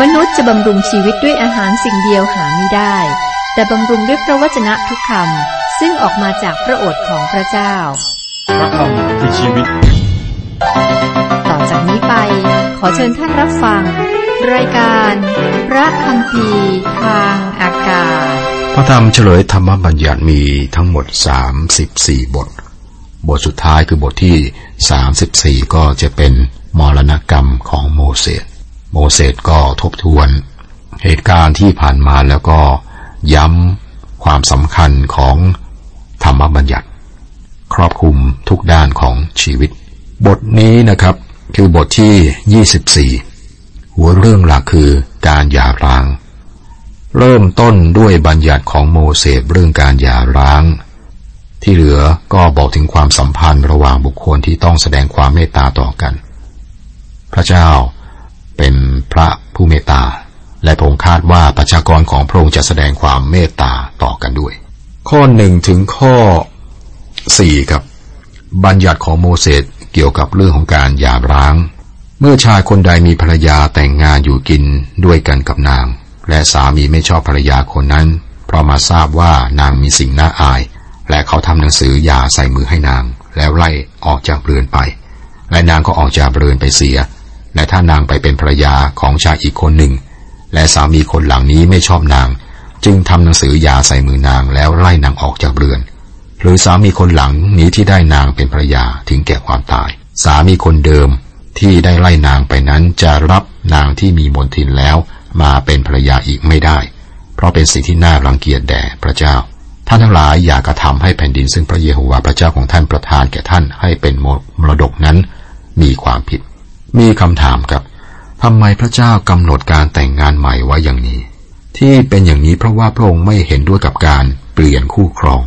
มนุษย์จะบำรุงชีวิตด้วยอาหารสิ่งเดียวหาไม่ได้ แต่บำรุงด้วยพระวจนะทุกคำซึ่งออกมาจากพระโอษฐ์ของพระเจ้า พระคำคือชีวิต ต่อจากนี้ไป ขอเชิญท่านรับฟัง รายการ พระคำพีทางอากาศ พระธรรมเฉลยธรรมบัญญัติมีทั้งหมด 34 บท บทสุดท้ายคือบทที่ 34 ก็จะเป็นมรณกรรมของโมเสส โมเสสก็ทบทวน เหตุการณ์ที่ผ่านมาแล้วก็ย้ำความสำคัญของธรรมบัญญัติ ครอบคลุมทุกด้านของชีวิต บทนี้นะครับคือบทที่ 24 หัวเรื่องหลักคือการหย่าร้าง เริ่มต้นด้วยบัญญัติของโมเสสเรื่องการหย่าร้าง ที่เหลือก็บอกถึงความสัมพันธ์ระหว่างบุคคลที่ต้องแสดงความเมตตาต่อกัน พระเจ้า เป็นพระผู้เมตตา และพระองค์คาดว่าประชากรของพระองค์จะแสดงความเมตตาต่อกันด้วย ข้อหนึ่งถึงข้อสี่ครับบัญญัติของโมเสสเกี่ยวกับเรื่องของการหย่าร้าง เมื่อชายคนใดมีภรรยาแต่งงานอยู่กินด้วยกันกับนาง และสามีไม่ชอบภรรยาคนนั้น เพราะมาทราบว่านางมีสิ่งน่าอาย และเขาทำหนังสือหย่าใส่มือให้นาง แล้วไล่ออกจากเรือนไป และนางก็ออกจากเรือนไปเสีย และถ้านางไปเป็นภรรยาของชายอีกคนหนึ่ง และสามีคนหลังนี้ไม่ชอบนาง จึงทำหนังสือหย่าใส่มือนางแล้วไล่นางออกจากเรือน หรือสามีคนหลังนี้ที่ได้นางเป็นภรรยาถึงแก่ความตาย สามีคนเดิมที่ได้ไล่นางไปนั้นจะรับนางที่มีมนทินแล้วมาเป็นภรรยาอีกไม่ได้ เพราะเป็นสิ่งที่น่ารังเกียจแด่พระเจ้า ท่านทั้งหลายอย่ากระทำให้แผ่นดินซึ่งพระเยโฮวาห์พระเจ้าของท่านประทานแก่ท่านให้เป็นมรดกนั้น มีความผิด มีคำถามครับทำไมพระเจ้ากำหนดการแต่งงานใหม่ไว้อย่างนี้ ที่เป็นอย่างนี้เพราะว่าพระองค์ไม่เห็นด้วยกับการเปลี่ยนคู่ครอง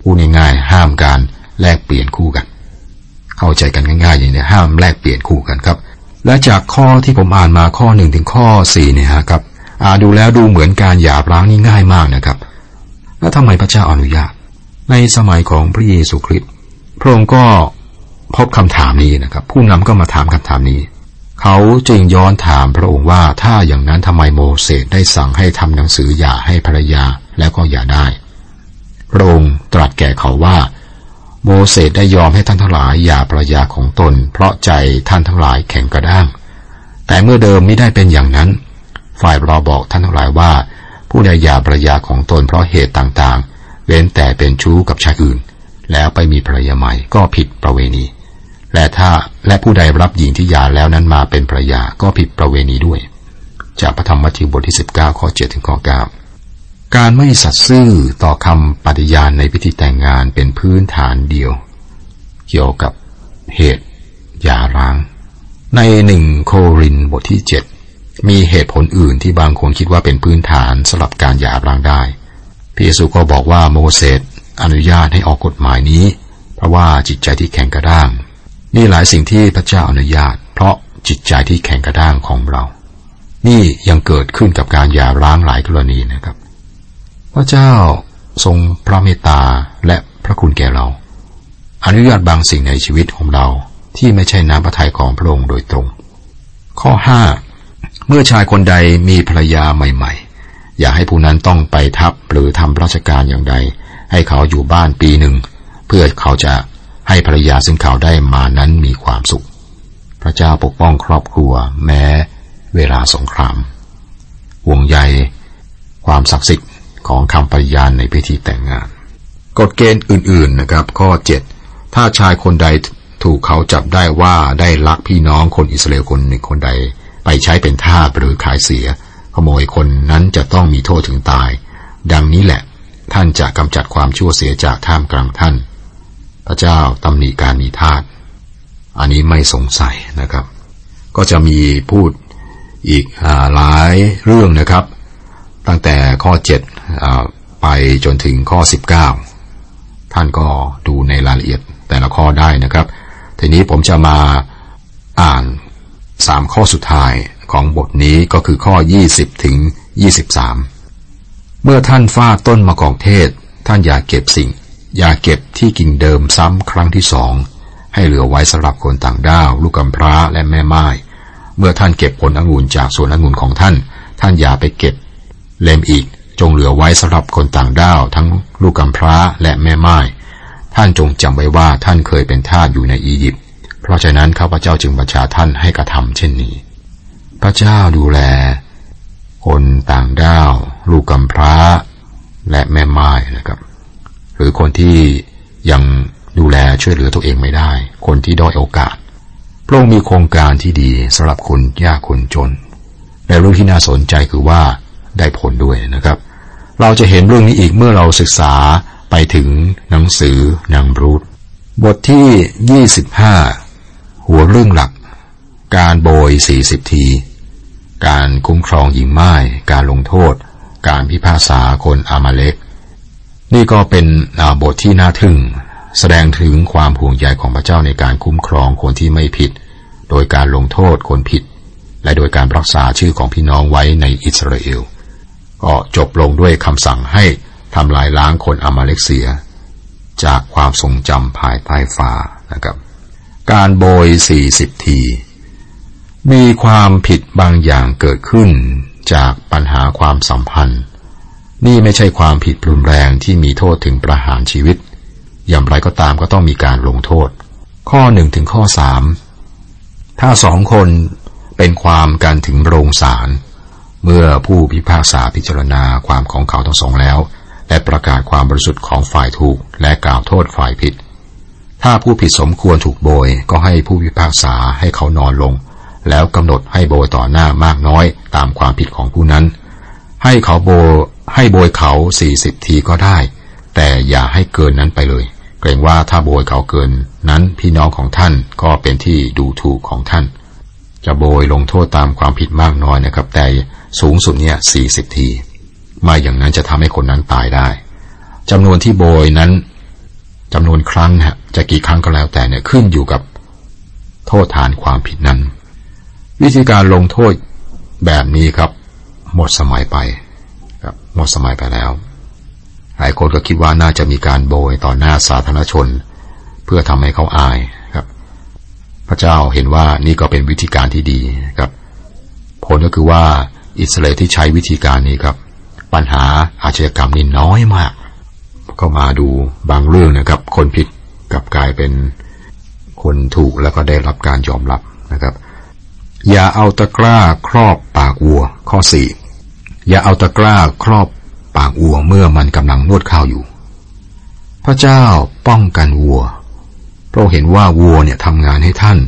พูดง่ายๆห้ามการแลกเปลี่ยนคู่กัน เข้าใจกันง่ายๆอย่างนี้ห้ามแลกเปลี่ยนคู่กันครับ และจากข้อที่ผมอ่านมาข้อหนึ่งถึงข้อสี่เนี่ยฮะครับอ่าดูแล้วดูเหมือนการหย่าร้างนี่ง่ายมากนะครับ แล้วทำไมพระเจ้าอนุญาต ในสมัยของพระเยซูคริสต์พระองค์ก็ พบคำถามนี้นะครับ ผู้นำก็มาถามคำถามนี้ เขาจึงย้อนถามพระองค์ว่าถ้าอย่างนั้นทำไมโมเสสได้สั่งให้ทำหนังสือหย่าให้ภรรยาแล้วก็หย่าได้ พระองค์ตรัสแก่เขาว่า โมเสสได้ยอมให้ท่านทั้งหลายหย่าภรรยาของตน เพราะใจท่านทั้งหลายแข็งกระด้าง แต่เมื่อเดิมไม่ได้เป็นอย่างนั้น ฝ่ายเราบอกท่านทั้งหลายว่า ผู้ใดหย่าภรรยาของตนเพราะเหตุต่างๆ เว้นแต่เป็นชู้กับชายอื่น แล้วไปมีภรรยาใหม่ก็ผิดประเวณี และถ้าและผู้ใดรับหญิงที่หย่าแล้วนั้นมาเป็นภรยาก็ผิดประเวณีด้วย จากพระธรรมมัทธิวบทที่ 19 ข้อ 7 ถึงข้อ 9 การไม่สัตย์ซื่อต่อคำปฏิญาณในพิธีแต่งงานเป็นพื้นฐานเดียว เกี่ยวกับเหตุหย่าร้าง ในหนึ่งโครินบทที่ 7 มีเหตุผลอื่นที่บางคนคิดว่าเป็นพื้นฐานสำหรับการหย่าร้างได้พระเยซูก็บอกว่าโมเสสอนุญาตให้ออกกฎหมายนี้ เพราะว่าจิตใจที่แข็งกระด้าง นี่หลายสิ่งที่พระเจ้าอนุญาต เพราะจิตใจที่แข็งกระด้างของเรา นี่ยังเกิดขึ้นกับการหย่าร้างหลายกรณีนะครับ พระเจ้าทรงพระเมตตาและพระคุณแก่เรา อนุญาตบางสิ่งในชีวิตของเราที่ไม่ใช่น้ำพระทัยของพระองค์โดยตรง ข้อห้าเมื่อชายคนใดมีภรรยาใหม่ ๆ อย่าให้ผู้นั้นต้องไปทับหรือทำราชการอย่างใด ให้เขาอยู่บ้านปีหนึ่ง เพื่อเขาจะ ให้ภรรยาซึ่งเขาได้มานั้นมีความสุข พระเจ้าปกป้องครอบครัว แม้เวลาสงครามห่วงใยความศักดิ์สิทธิ์ของคำปฏิญาณในพิธีแต่งงาน กฎเกณฑ์อื่น ๆนะครับ ข้อ 7 ถ้าชายคนใดถูกเขาจับได้ว่าได้ลักพี่น้องคนอิสราเอลคนหนึ่งคนใด ไปใช้เป็นทาสหรือขายเสีย ขโมยคนนั้นจะต้องมีโทษถึงตาย ดังนี้แหละ ท่านจะกำจัดความชั่วเสียจากท่ามกลางท่าน พระเจ้าตำหนิการมีทาสอันนี้ไม่สงสัยนะครับ ก็จะมีพูดอีกอหลายเรื่องนะครับ ตั้งแต่ข้อ7ไปจนถึงข้อ 19 ท่านก็ดูในรายละเอียดแต่ละข้อได้นะครับ ทีนี้ผมจะมาอ่านสามข้อสุดท้ายของบทนี้ก็คือข้อ 20 ถึง 23 เมื่อท่านฟาดต้นมะกอกเทศ ท่านอย่าเก็บสิ่ง อย่าเก็บที่กิ่งเดิมซ้ำครั้งที่สอง ให้เหลือไว้สำหรับคนต่างด้าว ลูกกำพร้าและแม่ไม้เมื่อท่านเก็บผลองุ่นจากสวนองุ่นของท่าน ท่านอย่าไปเก็บ เลมอีก จงเหลือไว้สำหรับคนต่างด้าว ทั้งลูกกำพร้าและแม่ไม้ท่านจงจำไว้ว่าท่านเคยเป็นทาสอยู่ในอียิปต์ เพราะฉะนั้นข้าพเจ้าจึงบัญชาท่านให้กระทำเช่นนี้ พระเจ้าดูแล คนต่างด้าว ลูกกำพร้า และแม่ไม้นะครับ หรือคนที่ยังดูแลช่วยเหลือตัวเองไม่ได้ คนที่ด้อยโอกาส พระองค์มีโครงการที่ดีสำหรับคนยากคนจน และเรื่องที่น่าสนใจคือว่าได้ผลด้วยนะครับ เราจะเห็นเรื่องนี้อีกเมื่อเราศึกษาไปถึงหนังสือนางรูธบทที่ 25 หัวเรื่องหลัก การโบย 40 ที การคุ้มครองหญิงไม้การลงโทษ การพิพากษาคนอามาเล็ก นี่ก็เป็นบทที่น่าทึ่ง แสดงถึงความห่วงใยของพระเจ้าในการคุ้มครองคนที่ไม่ผิด โดยการลงโทษคนผิด และโดยการรักษาชื่อของพี่น้องไว้ในอิสราเอลก็จบลงด้วยคำสั่งให้ทำลายล้างคนอามาเลกเซีย จากความทรงจำภายใต้ฟ้านะครับ การโบย 40 ที มีความผิดบางอย่างเกิดขึ้นจากปัญหาความสัมพันธ์ นี่ไม่ใช่ความผิดรุนแรงที่มีโทษถึงประหารชีวิต อย่างไรก็ตามก็ต้องมีการลงโทษ ข้อหนึ่งถึงข้อสามถ้าสองคนเป็นความกันถึงโรงศาลเมื่อผู้พิพากษาพิจารณาความของเขาทั้งสองแล้ว และประกาศความบริสุทธิ์ของฝ่ายถูกและกล่าวโทษฝ่ายผิด ถ้าผู้ผิดสมควรถูกโบยก็ให้ผู้พิพากษาให้เขานอนลง แล้วกำหนดให้โบยต่อหน้ามากน้อยตามความผิดของผู้นั้น ให้เขาโบ ให้โบยเขาสี่สิบทีก็ได้ แต่อย่าให้เกินนั้นไปเลย เกรงว่าถ้าโบยเขาเกินนั้นพี่น้องของท่านก็เป็นที่ดูถูกของท่าน จะโบยลงโทษตามความผิดมากน้อยนะครับ แต่สูงสุดเนี่ยสี่สิบทีไม่อย่างนั้นจะทำให้คนนั้นตายได้จำนวนที่โบยนั้นจำนวนครั้งฮะจะกี่ครั้งก็แล้วแต่เนี่ยขึ้นอยู่กับโทษฐานความผิดนั้น วิธีการลงโทษแบบนี้ครับ หมดสมัยไป หมดสมัยไปแล้ว หลายคนก็คิดว่าน่าจะมีการโบยต่อหน้าสาธารณชน เพื่อทำให้เขาอายครับ พระเจ้าเห็นว่านี่ก็เป็นวิธีการที่ดีครับ ผลก็คือว่าอิสราเอลที่ใช้วิธีการนี้ครับ ปัญหาอาชญากรรมนี่น้อยมาก ก็มาดูบางเรื่องนะครับ คนผิดกับกลายเป็นคนถูกแล้วก็ได้รับการยอมรับนะครับ อย่าเอาตะกร้าครอบปากวัวข้อสี่ อย่าเอาตะกร้าครอบปากวัวเมื่อมันกำลังนวดข้าวอยู่ พระเจ้าป้องกันวัวเพราะเห็นว่าวัวเนี่ยทำงานให้ท่าน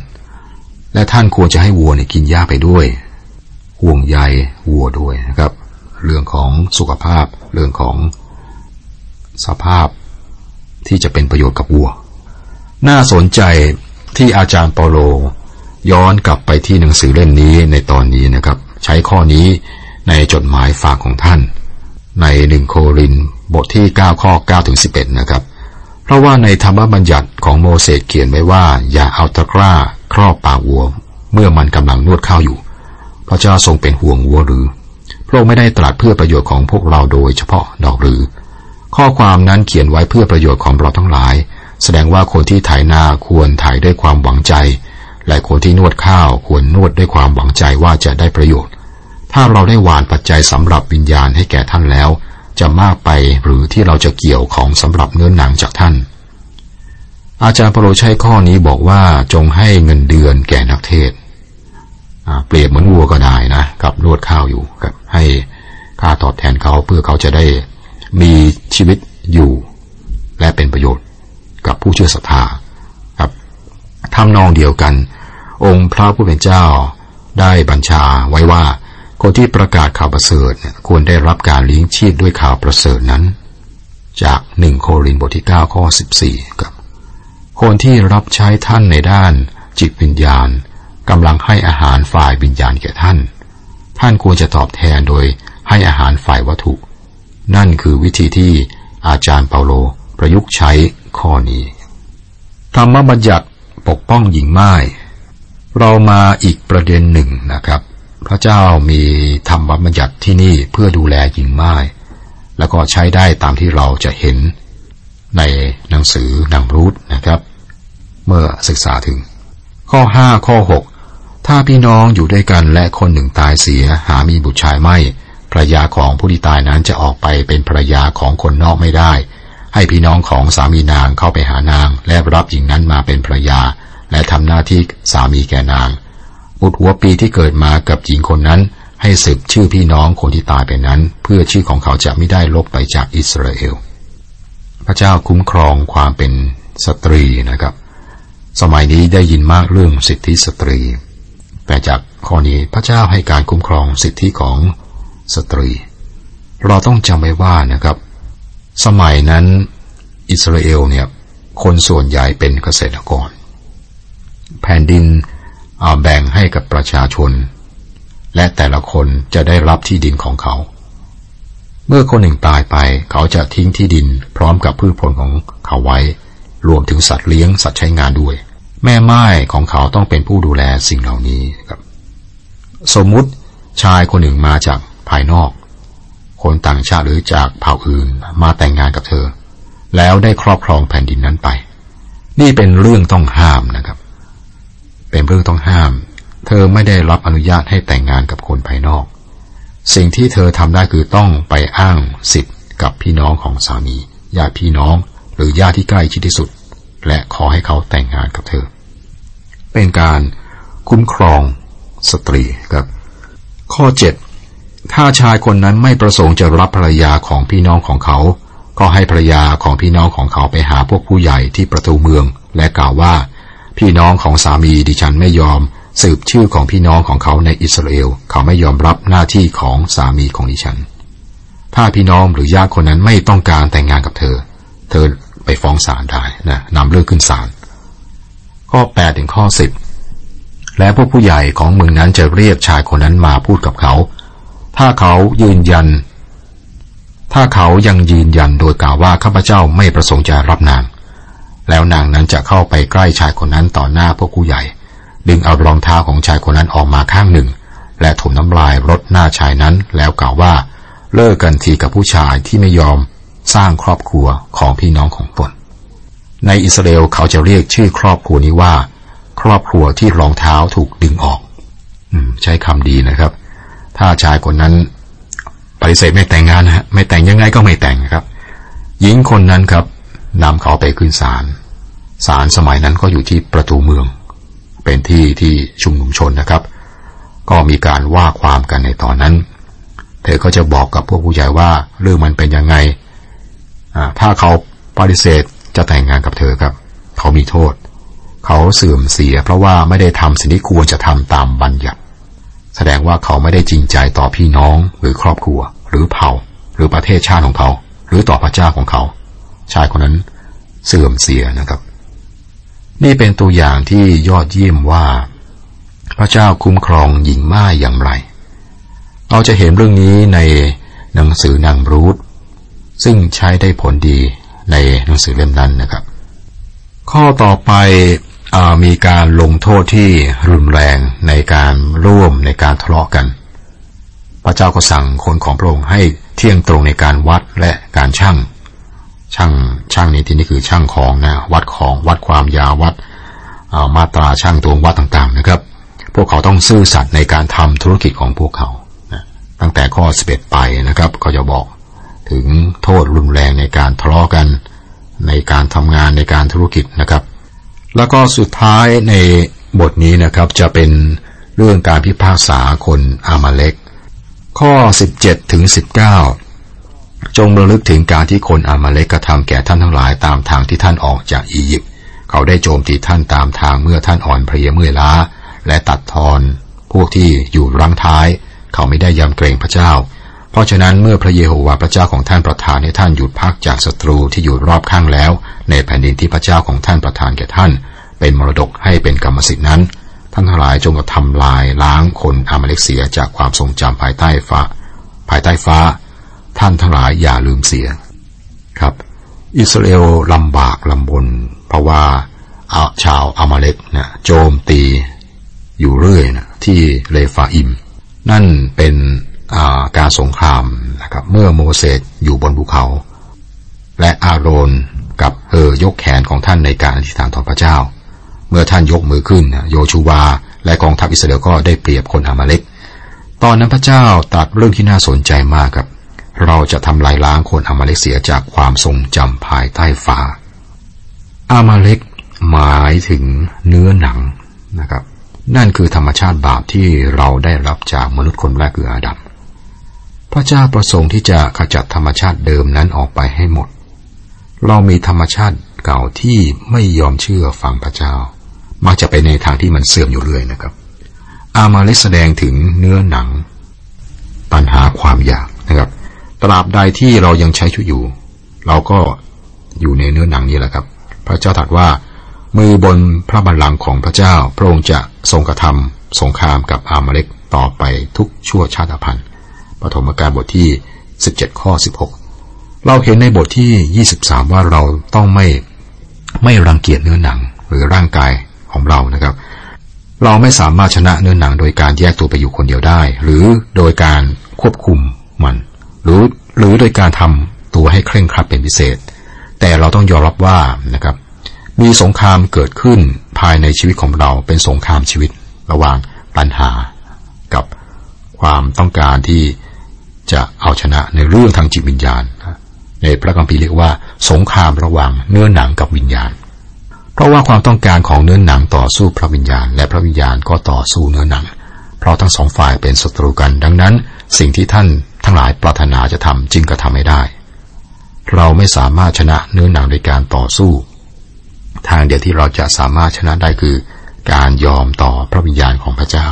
และท่านควรจะให้วัวเนี่ยกินหญ้าไปด้วย ห่วงใยวัวด้วยนะครับ เรื่องของสุขภาพ เรื่องของสภาพที่จะเป็นประโยชน์กับวัว น่าสนใจที่อาจารย์เปาโล ย้อนกลับไปที่หนังสือเล่มนี้ในตอนนี้นะครับ ใช้ข้อนี้ ในจดหมายฝากของท่าน ในหนึ่งโครินบทที่ 9 ข้อ9ถึง11 นะครับ เพราะว่าในธรรมบัญญัติของโมเสสเขียนไว้ว่า อย่าเอาตะกร้า ครอบปากวัว เมื่อมันกำลังนวดข้าวอยู่ พระเจ้าทรงเป็นห่วงวัวหรือพระองค์ไม่ได้ตรัสเพื่อประโยชน์ของพวกเราโดยเฉพาะดอกหรือ ข้อความนั้นเขียนไว้เพื่อประโยชน์ของเราทั้งหลาย แสดงว่าคนที่ถ่ายนาควรถ่ายด้วยความหวังใจ และคนที่นวดข้าวควรนวดด้วยความหวังใจว่าจะได้ประโยชน์ ถ้าเราได้หวานปัจจัยสำหรับวิญญาณให้แก่ท่านแล้ว จะมากไปหรือที่เราจะเกี่ยวของสำหรับเนื้อหนังจากท่าน อาจารย์ปโรใช้ข้อนี้บอกว่าจงให้เงินเดือนแก่นักเทศ เปรียบเหมือนวัวก็ได้นะกับนวดข้าวอยู่กับให้ค่าตอบแทนเขาเพื่อเขาจะได้มีชีวิตอยู่ และเป็นประโยชน์กับผู้เชื่อศรัทธาครับทำนองเดียวกัน องค์พระผู้เป็นเจ้าได้บัญชาไว้ว่า คนที่ประกาศข่าวประเสริฐควรได้รับการเลี้ยงชีพด้วยข่าวประเสริฐนั้น จากหนึ่งโครินบทที่9ข้อ14ครับ คนที่รับใช้ท่านในด้านจิตวิญญาณกำลังให้อาหารฝ่ายวิญญาณแก่ท่าน ท่านควรจะตอบแทนโดยให้อาหารฝ่ายวัตถุ นั่นคือวิธีที่อาจารย์เปาโลประยุกต์ใช้ข้อนี้ ธรรมบัญญัติปกป้องหญิงไม้เรามาอีกประเด็นหนึ่งนะครับ พระเจ้ามีธรรมบัญญัติที่นี่เพื่อดูแลหญิงไม้แล้วก็ใช้ได้ตามที่เราจะเห็นในหนังสือนางรูทนะครับ เมื่อศึกษาถึง ข้อห้าข้อหกถ้าพี่น้องอยู่ด้วยกันและคนหนึ่งตายเสียหามีบุตรชายไม่ภรยาของผู้ที่ตายนั้นจะออกไปเป็นภรยาของคนนอกไม่ได้ ให้พี่น้องของสามีนางเข้าไปหานาง และรับหญิงนั้นมาเป็นภรยา และทำหน้าที่สามีแก่นาง บุตรหัวปีที่เกิดมากับหญิงคนนั้น ให้สืบชื่อพี่น้องคนที่ตายไปนั้น เพื่อชื่อของเขาจะไม่ได้ลบไปจากอิสราเอล พระเจ้าคุ้มครองความเป็นสตรีนะครับ สมัยนี้ได้ยินมากเรื่องสิทธิสตรี แต่จากข้อนี้พระเจ้าให้การคุ้มครองสิทธิของสตรี เราต้องจำไว้ว่านะครับ สมัยนั้นอิสราเอลเนี่ยคนส่วนใหญ่เป็นเกษตรกร แผ่นดิน แบ่งให้กับประชาชน และแต่ละคนจะได้รับที่ดินของเขา เมื่อคนหนึ่งตายไป เขาจะทิ้งที่ดินพร้อมกับพืชผลของเขาไว้ รวมถึงสัตว์เลี้ยงสัตว์ใช้งานด้วย แม่ไม้ของเขาต้องเป็นผู้ดูแลสิ่งเหล่านี้ครับ สมมุติชายคนหนึ่งมาจากภายนอก คนต่างชาติหรือจากเผ่าอื่นมาแต่งงานกับเธอ แล้วได้ครอบครองแผ่นดินนั้นไป นี่เป็นเรื่องต้องห้ามนะครับ เป็นเรื่องต้องห้าม เธอไม่ได้รับอนุญาตให้แต่งงานกับคนภายนอก สิ่งที่เธอทำได้คือต้องไปอ้างสิทธิ์กับพี่น้องของสามีญาติพี่น้อง หรือญาติที่ใกล้ชิดที่สุด และขอให้เขาแต่งงานกับเธอ เป็นการคุ้มครองสตรีครับ ข้อ 7 ถ้าชายคนนั้นไม่ประสงค์จะรับภรรยาของพี่น้องของเขา ก็ให้ภรรยาของพี่น้องของเขาไปหาพวกผู้ใหญ่ที่ประตูเมือง และกล่าวว่า พี่น้องของสามีดิฉันไม่ยอม สืบชื่อของพี่น้องของเขาในอิสราเอล เขาไม่ยอมรับหน้าที่ของสามีของดิฉัน ถ้าพี่น้องหรือญาติคนนั้นไม่ต้องการแต่งงานกับเธอ เธอไปฟ้องศาลได้นะนำเรื่องขึ้นศาลข้อ8ถึงข้อ 10 และพวกผู้ใหญ่ของเมืองนั้นจะเรียกชายคนนั้นมาพูดกับเขา ถ้าเขายืนยัน ถ้าเขายังยืนยันโดยกล่าวว่าข้าพเจ้าไม่ประสงค์จะรับนาง แล้วนางนั้นจะเข้าไปใกล้ชายคนนั้นต่อหน้าพวกผู้ใหญ่ ดึงเอารองเท้าของชายคนนั้นออกมาข้างหนึ่ง และถมน้ำลายรดหน้าชายนั้น แล้วกล่าวว่า เลิกกันทีกับผู้ชายที่ไม่ยอมสร้างครอบครัวของพี่น้องของตน ในอิสราเอลเขาจะเรียกชื่อครอบครัวนี้ว่า ครอบครัวที่รองเท้าถูกดึงออก อืม ใช้คำดีนะครับ ถ้าชายคนนั้นปฏิเสธไม่แต่งงานนะฮะไม่แต่งยังไงก็ไม่แต่งครับ หญิงคนนั้นครับ นำเขาไปขึ้นศาล ศาลสมัยนั้นก็อยู่ที่ประตูเมือง เป็นที่ที่ชุมนุมชนนะครับ ก็มีการว่าความกันในตอนนั้น เธอก็จะบอกกับพวกผู้ใหญ่ว่าเรื่องมันเป็นยังไง ถ้าเขาปฏิเสธจะแต่งงานกับเธอครับ เขามีโทษ เขาเสื่อมเสีย เพราะว่าไม่ได้ทำสิ่งที่ควรจะทำตามบัญญัติ แสดงว่าเขาไม่ได้จริงใจต่อพี่น้องหรือครอบครัว หรือเผ่า หรือประเทศชาติของเขา หรือต่อพระเจ้าของเขา ชายคนนั้นเสื่อมเสียนะครับ นี่เป็นตัวอย่างที่ยอดเยี่ยมว่า พระเจ้าคุ้มครองหญิงม่ายอย่างไร เราจะเห็นเรื่องนี้ในหนังสือนางรูธซึ่งใช้ได้ผลดีในหนังสือเล่มนั้นนะครับ ข้อต่อไปมีการลงโทษที่รุนแรงในการร่วมในการทะเลาะกัน พระเจ้าก็สั่งคนของพระองค์ให้เที่ยงตรงในการวัดและการช่าง ช่างช่างนี้ที่นี่คือช่างของนะวัดของวัดความยาววัดมาตราช่างตวงวัดต่างๆนะครับ พวกเขาต้องซื่อสัตย์ในการทำธุรกิจของพวกเขานะตั้งแต่ข้อ11ไปนะครับเขาจะบอกถึงโทษรุนแรงในการทะเลาะกันในการทำงานในการธุรกิจนะครับ แล้วก็สุดท้ายในบทนี้นะครับจะเป็นเรื่องการพิพากษาคนอามาเล็ก ข้อ 17ถึง19 จงระลึกถึงการที่คนอามาเลกกระทำแก่ท่านทั้งหลายตามทางที่ท่านออกจากอียิปต์เขาได้โจมตีท่านตามทางเมื่อท่านอ่อนเพลียเมื่อยล้า และตัดทอนพวกที่อยู่รังท้าย เขาไม่ได้ยำเกรงพระเจ้า เพราะฉะนั้นเมื่อพระเยโฮวาห์พระเจ้าของท่านประทานให้ท่านหยุดพักจากศัตรูที่อยู่รอบข้างแล้ว ในแผ่นดินที่พระเจ้าของท่านประทานแก่ท่าน เป็นมรดกให้เป็นกรรมสิทธินั้น ท่านทั้งหลายจงกระทำลายล้างคนอามาเลกเสียจากความทรงจำภายใต้ฟ้า ภายใต้ฟ้า ท่านทั้งหลายอย่าลืมเสียครับ อิสราเอลลำบากลำบน เพราะว่าอาชาวอามาเลกนะโจมตีอยู่เรื่อยนะที่เลฟาอิม นั่นเป็นการสงครามนะครับเมื่อโมเสสอยู่บนภูเขา และอาโรนกับเออยกแขนของท่านในการอธิษฐานต่อพระเจ้า เมื่อท่านยกมือขึ้นโยชูวา และกองทัพอิสราเอลก็ได้เปรียบคนอามาเล็กตอนนั้นพระเจ้าตรัสเรื่องที่น่าสนใจมากครับ เราจะทำลายล้างคนอามาเล็กเสียจากความทรงจำภายใต้ฟ้า อามาเล็กหมายถึงเนื้อหนังนะครับ นั่นคือธรรมชาติบาปที่เราได้รับจากมนุษย์คนแรกคืออาดัมพระเจ้าประสงค์ที่จะขจัดธรรมชาติเดิมนั้นออกไปให้หมด เรามีธรรมชาติเก่าที่ไม่ยอมเชื่อฟังพระเจ้า มักจะไปในทางที่มันเสื่อมอยู่เรื่อยนะครับ อามาเลกแสดงถึงเนื้อหนัง ปัญหาความอยากนะครับ ตราบใดที่เรายังใช้ชีวิตอยู่ เราก็อยู่ในเนื้อหนังนี้แหละครับ พระเจ้าตรัสว่า มือบนพระบัลลังก์ของพระเจ้า พระองค์จะทรงกระทำสงครามกับอามาเลกต่อไปทุกชั่วชาติพันธุ์ปฐมกาลบทที่ 17 ข้อ 16 เราเห็นในบทที่ 23 ว่าเราต้องไม่ไม่รังเกียจเนื้อหนังหรือร่างกายของเรานะครับ เราไม่สามารถชนะเนื้อหนังโดยการแยกตัวไปอยู่คนเดียวได้ หรือโดยการควบคุมมัน หรือหรือโดยการทำตัวให้เคร่งครัดเป็นพิเศษ แต่เราต้องยอมรับว่านะครับ มีสงครามเกิดขึ้นภายในชีวิตของเราเป็นสงครามชีวิต ระหว่างปัญหากับความต้องการที่จะเอาชนะในเรื่องทางจิตวิญญาณ ในพระคัมภีร์เรียกว่า สงครามระหว่างเนื้อหนังกับวิญญาณ เพราะว่าความต้องการของเนื้อหนังต่อสู้พระวิญญาณ และพระวิญญาณก็ต่อสู้เนื้อหนัง เพราะทั้งสองฝ่ายเป็นศัตรูกัน ดังนั้น สิ่งที่ท่าน ทั้งหลายปรารถนาจะทำจึงกระทำไม่ได้ เราไม่สามารถชนะเนื้อหนังในการต่อสู้ ทางเดียวที่เราจะสามารถชนะได้คือ การยอมต่อพระวิญญาณของพระเจ้า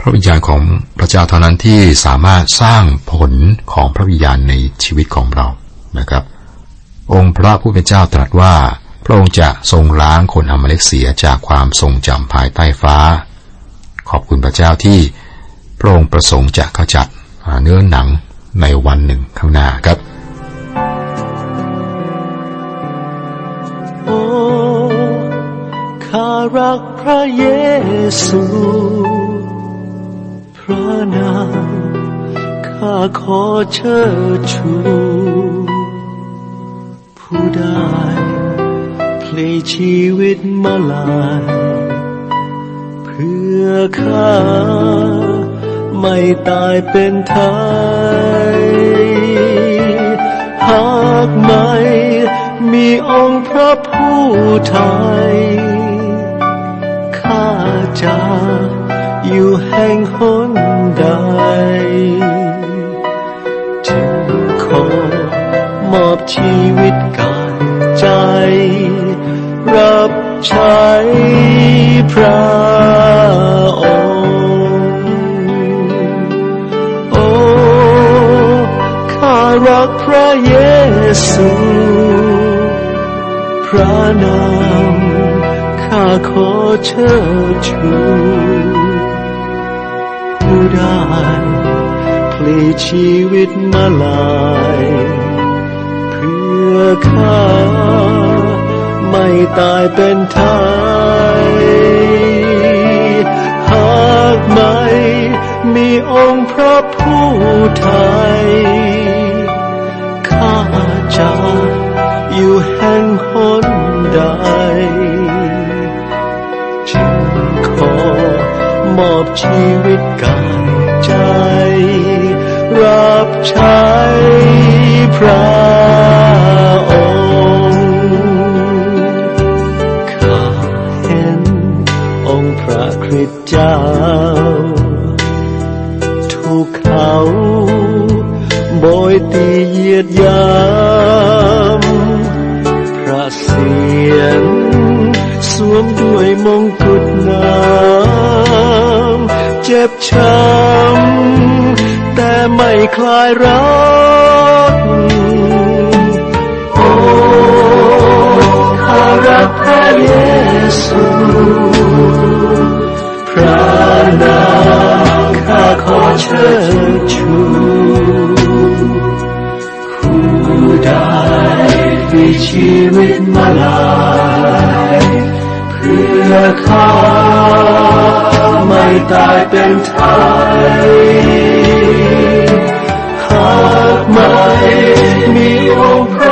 พระวิญญาณของพระเจ้าเท่านั้นที่สามารถสร้างผลของพระวิญญาณในชีวิตของเรานะครับ องค์พระผู้เป็นเจ้าตรัสว่าพระองค์จะทรงล้างคนอมเลกเสียจากความทรงจำภายใต้ฟ้า ขอบคุณพระเจ้าที่พระองค์ประสงค์จะขจัด เนื้อหนังในวันหนึ่งข้างหน้าครับ โอ้ข้ารักพระเยซู พระนามข้าขอเชิดชูผู้ได้พลีชีวิตมาลาย เพื่อข้า ไม่ตายเป็นไทย หากไม่มีองค์พระผู้ไทย ข้าจะอยู่แห่งหนใด จึงขอมอบชีวิตกายใจ รับใช้พระ ซูพระนามข้าขอเชิดชูผู้ได้พลีชีวิตมาลาย เพื่อข้าไม่ตายเป็นไทยหากไม่มีองค์พระผู้ไทย จะอยู่แห่งหนใด จึงขอมอบชีวิตกายใจ รับใช้ บช้ำแต่ไม่คลายรักโอ้ข้ารักพระเยซูพระนามข้าขอเชิดชูผู้ได้มีชีวิตมาลายเพื่อข้า ไม่ตายเป็นไทยหากไม่มีองค์พระ